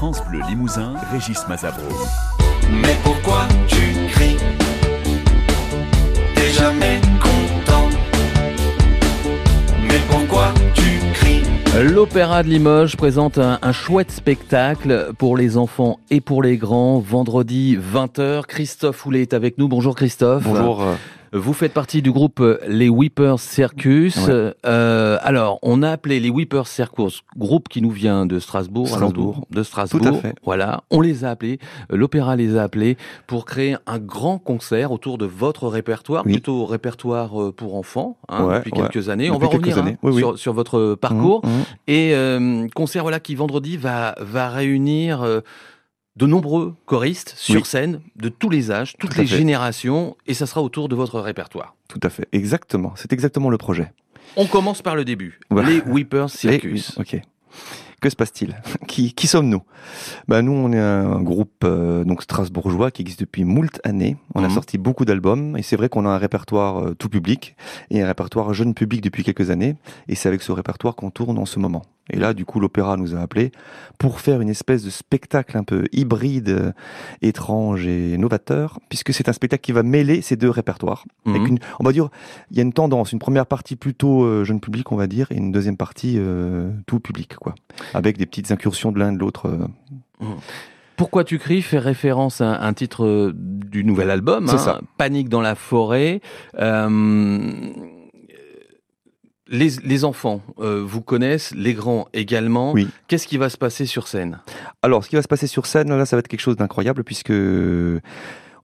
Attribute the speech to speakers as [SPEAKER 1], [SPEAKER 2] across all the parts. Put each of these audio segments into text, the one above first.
[SPEAKER 1] France Bleu Limousin, Régis Mazabro.
[SPEAKER 2] Mais pourquoi tu cries? T'es jamais content. Mais pourquoi tu cries?
[SPEAKER 3] L'Opéra de Limoges présente un, un chouette spectacle pour les enfants et pour les grands. Vendredi 20h, Christophe Houlet est avec nous. Bonjour Christophe.
[SPEAKER 4] Bonjour.
[SPEAKER 3] Vous faites partie du groupe euh, Les Weepers Circus.
[SPEAKER 4] Ouais.
[SPEAKER 3] Euh, alors, on a appelé les Weepers Circus, groupe qui nous vient de Strasbourg.
[SPEAKER 4] Strasbourg.
[SPEAKER 3] De Strasbourg.
[SPEAKER 4] Tout à fait.
[SPEAKER 3] Voilà, on les a appelés, euh, l'opéra les a appelés pour créer un grand concert autour de votre répertoire,
[SPEAKER 4] Oui.
[SPEAKER 3] plutôt répertoire euh, pour enfants, hein,
[SPEAKER 4] Ouais,
[SPEAKER 3] depuis
[SPEAKER 4] ouais.
[SPEAKER 3] quelques années. on va revenir hein,
[SPEAKER 4] années, oui, oui.
[SPEAKER 3] Sur, sur votre parcours.
[SPEAKER 4] mhm, mhm.
[SPEAKER 3] Et euh, concert voilà qui vendredi va va réunir euh, de nombreux choristes sur
[SPEAKER 4] Oui.
[SPEAKER 3] scène de tous les âges, toutes les
[SPEAKER 4] fait.
[SPEAKER 3] générations, et ça sera autour de votre répertoire.
[SPEAKER 4] Tout à fait. Exactement. C'est exactement le projet.
[SPEAKER 3] On commence par le début. Les Weepers
[SPEAKER 4] Les-
[SPEAKER 3] Circus.
[SPEAKER 4] ok. Que se passe-t-il? Qui, qui sommes-nous? Bah, Nous, on est un groupe euh, donc strasbourgeois qui existe depuis moult années. On a
[SPEAKER 3] Mhm.
[SPEAKER 4] sorti beaucoup d'albums et c'est vrai qu'on a un répertoire euh, tout public et un répertoire jeune public depuis quelques années. Et c'est avec ce répertoire qu'on tourne en ce moment. Et là, du coup, l'opéra nous a appelés pour faire une espèce de spectacle un peu hybride, euh, étrange et novateur, puisque c'est un spectacle qui va mêler ces deux répertoires. Avec
[SPEAKER 3] Mhm.
[SPEAKER 4] une, on va dire, il y a une tendance, une première partie plutôt euh, jeune public, on va dire, et une deuxième partie euh, tout public, quoi, avec des petites incursions de l'un et de l'autre. euh.
[SPEAKER 3] Pourquoi tu cries fait référence à un titre du nouvel album, hein,
[SPEAKER 4] ça.
[SPEAKER 3] Panique dans la forêt. Euh, les, les enfants euh, vous connaissent, les grands également.
[SPEAKER 4] Oui.
[SPEAKER 3] Qu'est-ce qui va se passer sur scène?
[SPEAKER 4] Alors, ce qui va se passer sur scène, là, ça va être quelque chose d'incroyable, puisque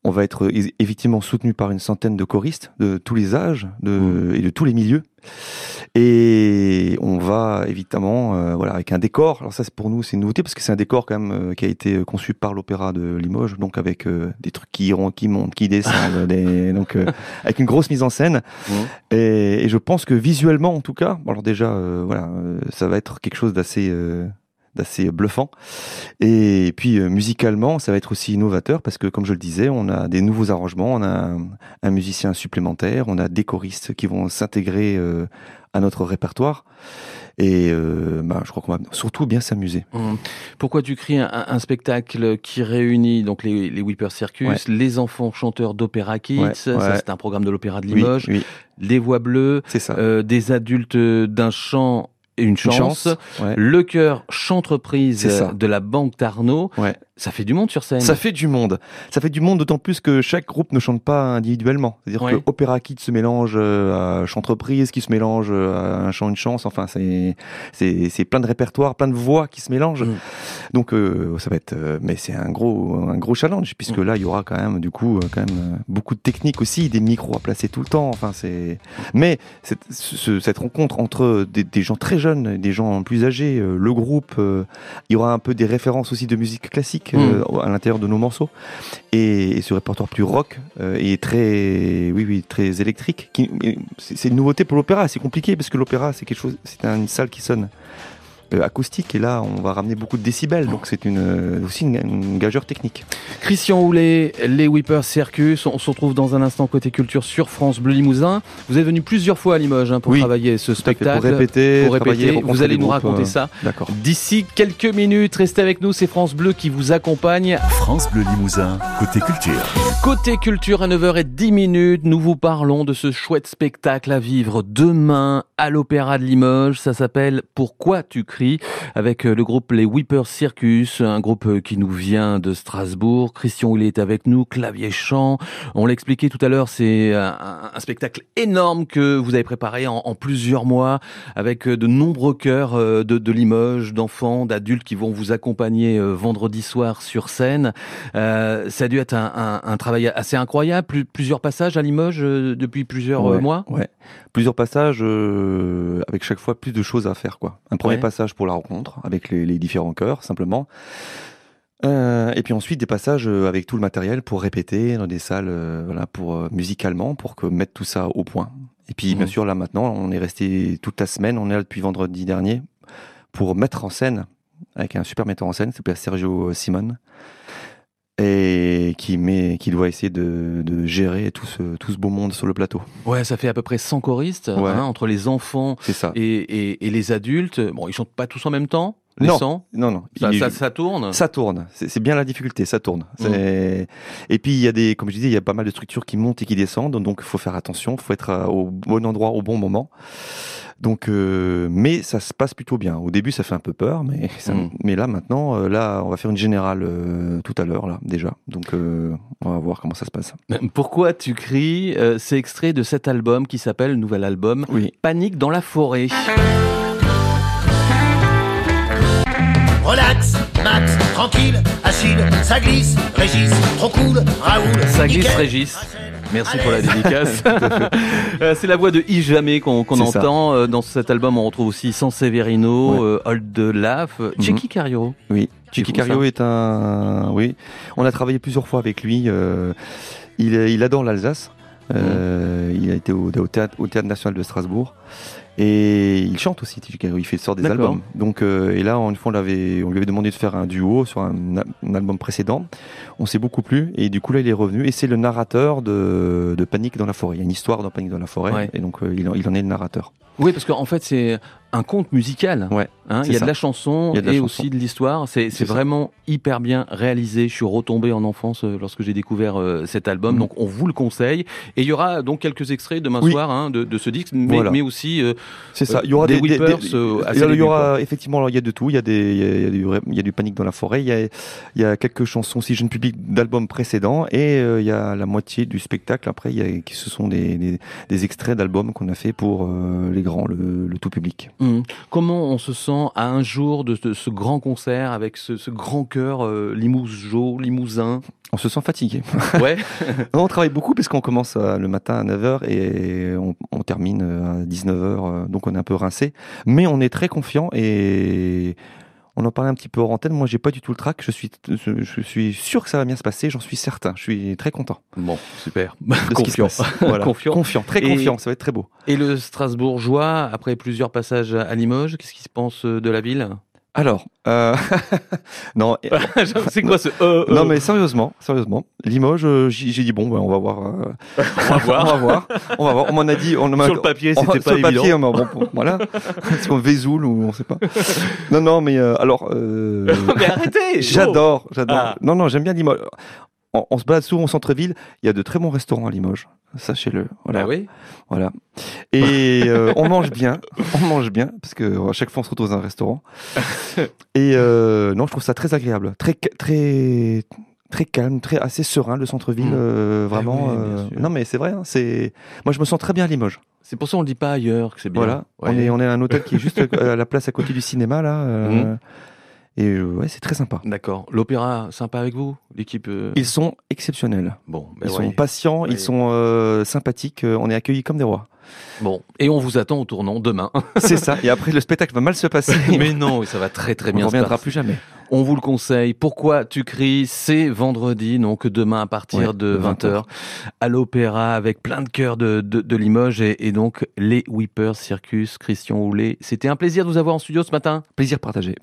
[SPEAKER 4] on va être évidemment soutenu par une centaine de choristes de tous les âges de, et de tous les milieux. Et on va évidemment, euh, voilà, avec un décor. Alors ça, c'est pour nous, c'est une nouveauté parce que c'est un décor quand même euh, qui a été conçu par l'Opéra de Limoges, donc avec euh, des trucs qui iront, qui montent, qui descendent, des- donc euh, avec une grosse mise en scène. Et, et je pense que visuellement, en tout cas, alors déjà, euh, voilà, euh, ça va être quelque chose d'assez euh, d'assez bluffant. Et puis euh, musicalement, ça va être aussi innovateur parce que, comme je le disais, on a des nouveaux arrangements, on a un, un musicien supplémentaire, on a des choristes qui vont s'intégrer euh, à notre répertoire. Et euh, bah, je crois qu'on va surtout bien s'amuser.
[SPEAKER 3] Hum. Pourquoi tu cries un, un spectacle qui réunit donc les, les Weepers Circus, les enfants chanteurs d'opéra kids,
[SPEAKER 4] Ouais,
[SPEAKER 3] ça
[SPEAKER 4] ouais.
[SPEAKER 3] c'est un programme de l'opéra de Limoges,
[SPEAKER 4] oui,
[SPEAKER 3] les voix bleues,
[SPEAKER 4] ça.
[SPEAKER 3] euh, des adultes d'un chant et une
[SPEAKER 4] Une
[SPEAKER 3] chance,
[SPEAKER 4] ouais.
[SPEAKER 3] le chœur chantreprise de la Banque Tarnot.
[SPEAKER 4] Ouais.
[SPEAKER 3] Ça fait du monde sur scène.
[SPEAKER 4] Ça fait du monde. Ça fait du monde d'autant plus que chaque groupe ne chante pas individuellement. C'est-à-dire
[SPEAKER 3] Ouais.
[SPEAKER 4] que Opéra Kid se mélange euh, à Chantreprise, qui se mélange euh, à un chant une chance. Enfin, c'est c'est c'est plein de répertoires, plein de voix qui se mélangent.
[SPEAKER 3] Mm.
[SPEAKER 4] Donc euh, ça va être, euh, mais c'est un gros un gros challenge puisque
[SPEAKER 3] Mm.
[SPEAKER 4] là il y aura quand même du coup quand même beaucoup de techniques aussi, des micros à placer tout le temps. Enfin c'est, mais cette, ce- cette rencontre entre des, des gens très jeunes, des gens plus âgés, le groupe, euh, il y aura un peu des références aussi de musique classique euh, à l'intérieur de nos morceaux. Et, et ce répertoire plus rock euh, et très oui oui très électrique c'est une nouveauté pour l'opéra c'est compliqué parce que l'opéra c'est quelque chose c'est une salle qui sonne acoustique et là on va ramener beaucoup de décibels donc c'est une euh, aussi une, une gageure technique
[SPEAKER 3] Christian Houlet, les Weepers Circus. On se retrouve dans un instant côté culture sur France Bleu Limousin. Vous êtes venu plusieurs fois à Limoges hein, pour
[SPEAKER 4] Oui,
[SPEAKER 3] travailler ce spectacle.
[SPEAKER 4] pour répéter
[SPEAKER 3] pour répéter. Vous allez nous
[SPEAKER 4] groupes,
[SPEAKER 3] raconter
[SPEAKER 4] euh,
[SPEAKER 3] ça
[SPEAKER 4] d'accord
[SPEAKER 3] d'ici quelques minutes. Restez avec nous, c'est France Bleu qui vous accompagne.
[SPEAKER 1] France Bleu Limousin, côté culture.
[SPEAKER 3] Côté culture à 9h10 minutes, nous vous parlons de ce chouette spectacle à vivre demain à l'Opéra de Limoges. Ça s'appelle Pourquoi tu avec euh, le groupe Les Weepers Circus, un groupe euh, qui nous vient de Strasbourg. Christian, il est avec nous, clavier chant. On l'expliquait tout à l'heure, c'est un, un spectacle énorme que vous avez préparé en, en plusieurs mois avec euh, de nombreux chœurs euh, de, de Limoges, d'enfants, d'adultes qui vont vous accompagner euh, vendredi soir sur scène. Euh, ça a dû être un, un- un travail assez incroyable, Plus- plusieurs passages à Limoges euh, depuis plusieurs euh,
[SPEAKER 4] Ouais,
[SPEAKER 3] mois?
[SPEAKER 4] ouais. Plusieurs passages euh, avec chaque fois plus de choses à faire quoi. Un premier
[SPEAKER 3] Ouais.
[SPEAKER 4] passage pour la rencontre avec les, les différents chœurs simplement. Euh, et puis ensuite des passages euh, avec tout le matériel pour répéter dans des salles euh, voilà pour euh, musicalement pour que mettre tout ça au point. Et puis bien
[SPEAKER 3] Mhm.
[SPEAKER 4] sûr là maintenant on est resté toute la semaine, on est là depuis vendredi dernier pour mettre en scène avec un super metteur en scène qui s'appelle Sergio Simone et qui met qui doit essayer de, de gérer tout ce tout ce beau monde sur le plateau.
[SPEAKER 3] Ouais, ça fait à peu près 100 choristes
[SPEAKER 4] Ouais.
[SPEAKER 3] hein, entre les enfants
[SPEAKER 4] C'est ça.
[SPEAKER 3] et, et- et les adultes. Bon, ils chantent pas tous en même temps. Les
[SPEAKER 4] Non. Non, non.
[SPEAKER 3] ça,
[SPEAKER 4] Il-
[SPEAKER 3] ça, ça tourne?
[SPEAKER 4] Ça tourne, c'est bien la difficulté, ça tourne.
[SPEAKER 3] Mm.
[SPEAKER 4] C'est- Et puis il y a des, comme je disais, il y a pas mal de structures qui montent et qui descendent, donc il faut faire attention, il faut être à- au bon endroit au bon moment. Donc, euh, mais ça se passe plutôt bien. Au début, ça fait un peu peur, mais ça-
[SPEAKER 3] Mm.
[SPEAKER 4] mais là maintenant, euh, là, on va faire une générale euh, tout à l'heure là déjà. Donc, euh, on va voir comment ça se passe.
[SPEAKER 3] Pourquoi tu cries Euh, C'est extrait de cet album qui s'appelle, nouvel album,
[SPEAKER 4] Oui.
[SPEAKER 3] Panique dans la forêt.
[SPEAKER 5] Relax, Max, tranquille, Achille, ça glisse, Régis, trop cool, Raoul,
[SPEAKER 3] Ça glisse
[SPEAKER 5] nickel.
[SPEAKER 3] Régis. Merci pour la dédicace. Euh, C'est la voix de I Jamais qu'on
[SPEAKER 4] ça.
[SPEAKER 3] entend. Euh, Dans cet album, on retrouve aussi San Severino,
[SPEAKER 4] Ouais.
[SPEAKER 3] euh, Old Laf, euh, Chicky Cario.
[SPEAKER 4] Oui, Chicky. Cario est un. Oui, on a travaillé plusieurs fois avec lui. euh, il, il adore l'Alsace. Euh,
[SPEAKER 3] Mhm.
[SPEAKER 4] Il a été au, au théâtre, au théâtre national de Strasbourg et il chante aussi. Il fait sort des albums. Donc euh, et là, une fois, on l'avait, on lui avait demandé de faire un duo sur un, un album précédent. On s'est beaucoup plu et du coup là, il est revenu et c'est le narrateur de, de Panique dans la forêt. Il y a une histoire dans Panique dans la forêt
[SPEAKER 3] Ouais.
[SPEAKER 4] et donc euh, il, en, il en est le narrateur.
[SPEAKER 3] Oui, parce qu'en fait, c'est un conte musical.
[SPEAKER 4] Ouais,
[SPEAKER 3] Hein,
[SPEAKER 4] c'est
[SPEAKER 3] il y a
[SPEAKER 4] ça.
[SPEAKER 3] de la chanson
[SPEAKER 4] de la
[SPEAKER 3] et
[SPEAKER 4] chanson.
[SPEAKER 3] aussi de l'histoire. C'est vraiment hyper bien réalisé. Je suis retombé en enfance euh, lorsque j'ai découvert euh, cet album.
[SPEAKER 4] Mhm.
[SPEAKER 3] Donc, on vous le conseille. Et il y aura donc quelques extraits demain
[SPEAKER 4] Oui.
[SPEAKER 3] soir hein, de, de ce disque, mais,
[SPEAKER 4] Voilà.
[SPEAKER 3] mais aussi euh,
[SPEAKER 4] C'est ça.
[SPEAKER 3] Euh,
[SPEAKER 4] Il y aura
[SPEAKER 3] des
[SPEAKER 4] des, des-
[SPEAKER 3] whippers,
[SPEAKER 4] des-
[SPEAKER 3] euh, assez
[SPEAKER 4] il y aura- il y
[SPEAKER 3] débuts,
[SPEAKER 4] aura effectivement, alors, il y a de tout. Il y a des, il y a, il y a du, il y a du panique dans la forêt. Il y a, il y a quelques chansons aussi jeune public d'albums précédents et euh, il y a la moitié du spectacle. Après, il y a, qui ce sont des, des, des extraits d'albums qu'on a fait pour euh, les grands, le, le tout public.
[SPEAKER 3] hum, comment on se sent à un jour de, de ce grand concert avec ce, ce grand cœur euh, limousin.
[SPEAKER 4] On se sent fatigué.
[SPEAKER 3] Ouais.
[SPEAKER 4] On travaille beaucoup parce qu'on commence le matin à 9h et on termine euh, à 19h. Donc on est un peu rincé. Mais on est très confiant et on en parlait un petit peu hors antenne. Moi, j'ai pas du tout le trac. Je suis, je, suis sûr que ça va bien se passer. J'en suis certain. Je suis très content.
[SPEAKER 3] Bon, super. Confiant.
[SPEAKER 4] Voilà.
[SPEAKER 3] Confiant.
[SPEAKER 4] Confiant, très
[SPEAKER 3] Et-
[SPEAKER 4] confiant, ça va être très beau.
[SPEAKER 3] Et le Strasbourgeois, après plusieurs passages à Limoges, qu'est-ce qu'il se pense euh, de la ville?
[SPEAKER 4] Alors, euh, non,
[SPEAKER 3] C'est quoi ce euh, euh
[SPEAKER 4] non mais sérieusement, sérieusement, Limoges, euh, j'ai dit bon, ben, on va voir, euh,
[SPEAKER 3] On va voir.
[SPEAKER 4] on va voir, on va voir. On m'en a dit, on m'a
[SPEAKER 3] Sur le papier,
[SPEAKER 4] on-
[SPEAKER 3] c'était
[SPEAKER 4] sur
[SPEAKER 3] pas
[SPEAKER 4] le papier,
[SPEAKER 3] évident.
[SPEAKER 4] on bon, voilà, c'est qu'on Vesoul ou on sait pas. Non, non, mais alors, euh,
[SPEAKER 3] Mais arrêtez
[SPEAKER 4] j'adore, j'adore.
[SPEAKER 3] Ah.
[SPEAKER 4] Non, non, j'aime bien Limoges. On, on se balade souvent au centre-ville. Il y a de très bons restaurants à Limoges. Sachez-le. Voilà.
[SPEAKER 3] Bah oui.
[SPEAKER 4] Voilà. Et euh, on mange bien, on mange bien, parce que à chaque fois on se retrouve dans un restaurant. Et euh, non, je trouve ça très agréable, très très très calme, très assez serein le centre-ville,
[SPEAKER 3] Mm.
[SPEAKER 4] euh, vraiment.
[SPEAKER 3] Ah oui,
[SPEAKER 4] euh,
[SPEAKER 3] sûr.
[SPEAKER 4] non mais c'est vrai, hein, c'est moi je me sens très bien à Limoges.
[SPEAKER 3] C'est pour ça qu'on le dit pas ailleurs que c'est bien.
[SPEAKER 4] Voilà,
[SPEAKER 3] Ouais.
[SPEAKER 4] on est on est à un hôtel qui est juste à la place à côté du cinéma là.
[SPEAKER 3] Mm.
[SPEAKER 4] Et euh, ouais, c'est très sympa.
[SPEAKER 3] D'accord. L'opéra, sympa avec vous L'équipe euh,
[SPEAKER 4] Ils sont exceptionnels.
[SPEAKER 3] Bon,
[SPEAKER 4] Ils
[SPEAKER 3] ben
[SPEAKER 4] sont
[SPEAKER 3] ouais.
[SPEAKER 4] patients,
[SPEAKER 3] Ouais.
[SPEAKER 4] ils sont euh, sympathiques. On est accueillis comme des rois.
[SPEAKER 3] Bon. Et on vous attend au tournant demain.
[SPEAKER 4] C'est ça. Et après le spectacle va mal se passer.
[SPEAKER 3] Mais non, ça va très très
[SPEAKER 4] on
[SPEAKER 3] bien
[SPEAKER 4] ne
[SPEAKER 3] se
[SPEAKER 4] reviendra plus jamais.
[SPEAKER 3] On vous le conseille. Pourquoi tu cries? C'est vendredi, donc demain à partir
[SPEAKER 4] Ouais,
[SPEAKER 3] de
[SPEAKER 4] de
[SPEAKER 3] 20h
[SPEAKER 4] 20h.
[SPEAKER 3] à l'Opéra avec plein de cœurs de, de, de Limoges et, et donc les Whippers Circus, Christian Houlet. C'était un plaisir de vous avoir en studio ce matin.
[SPEAKER 4] Plaisir partagé.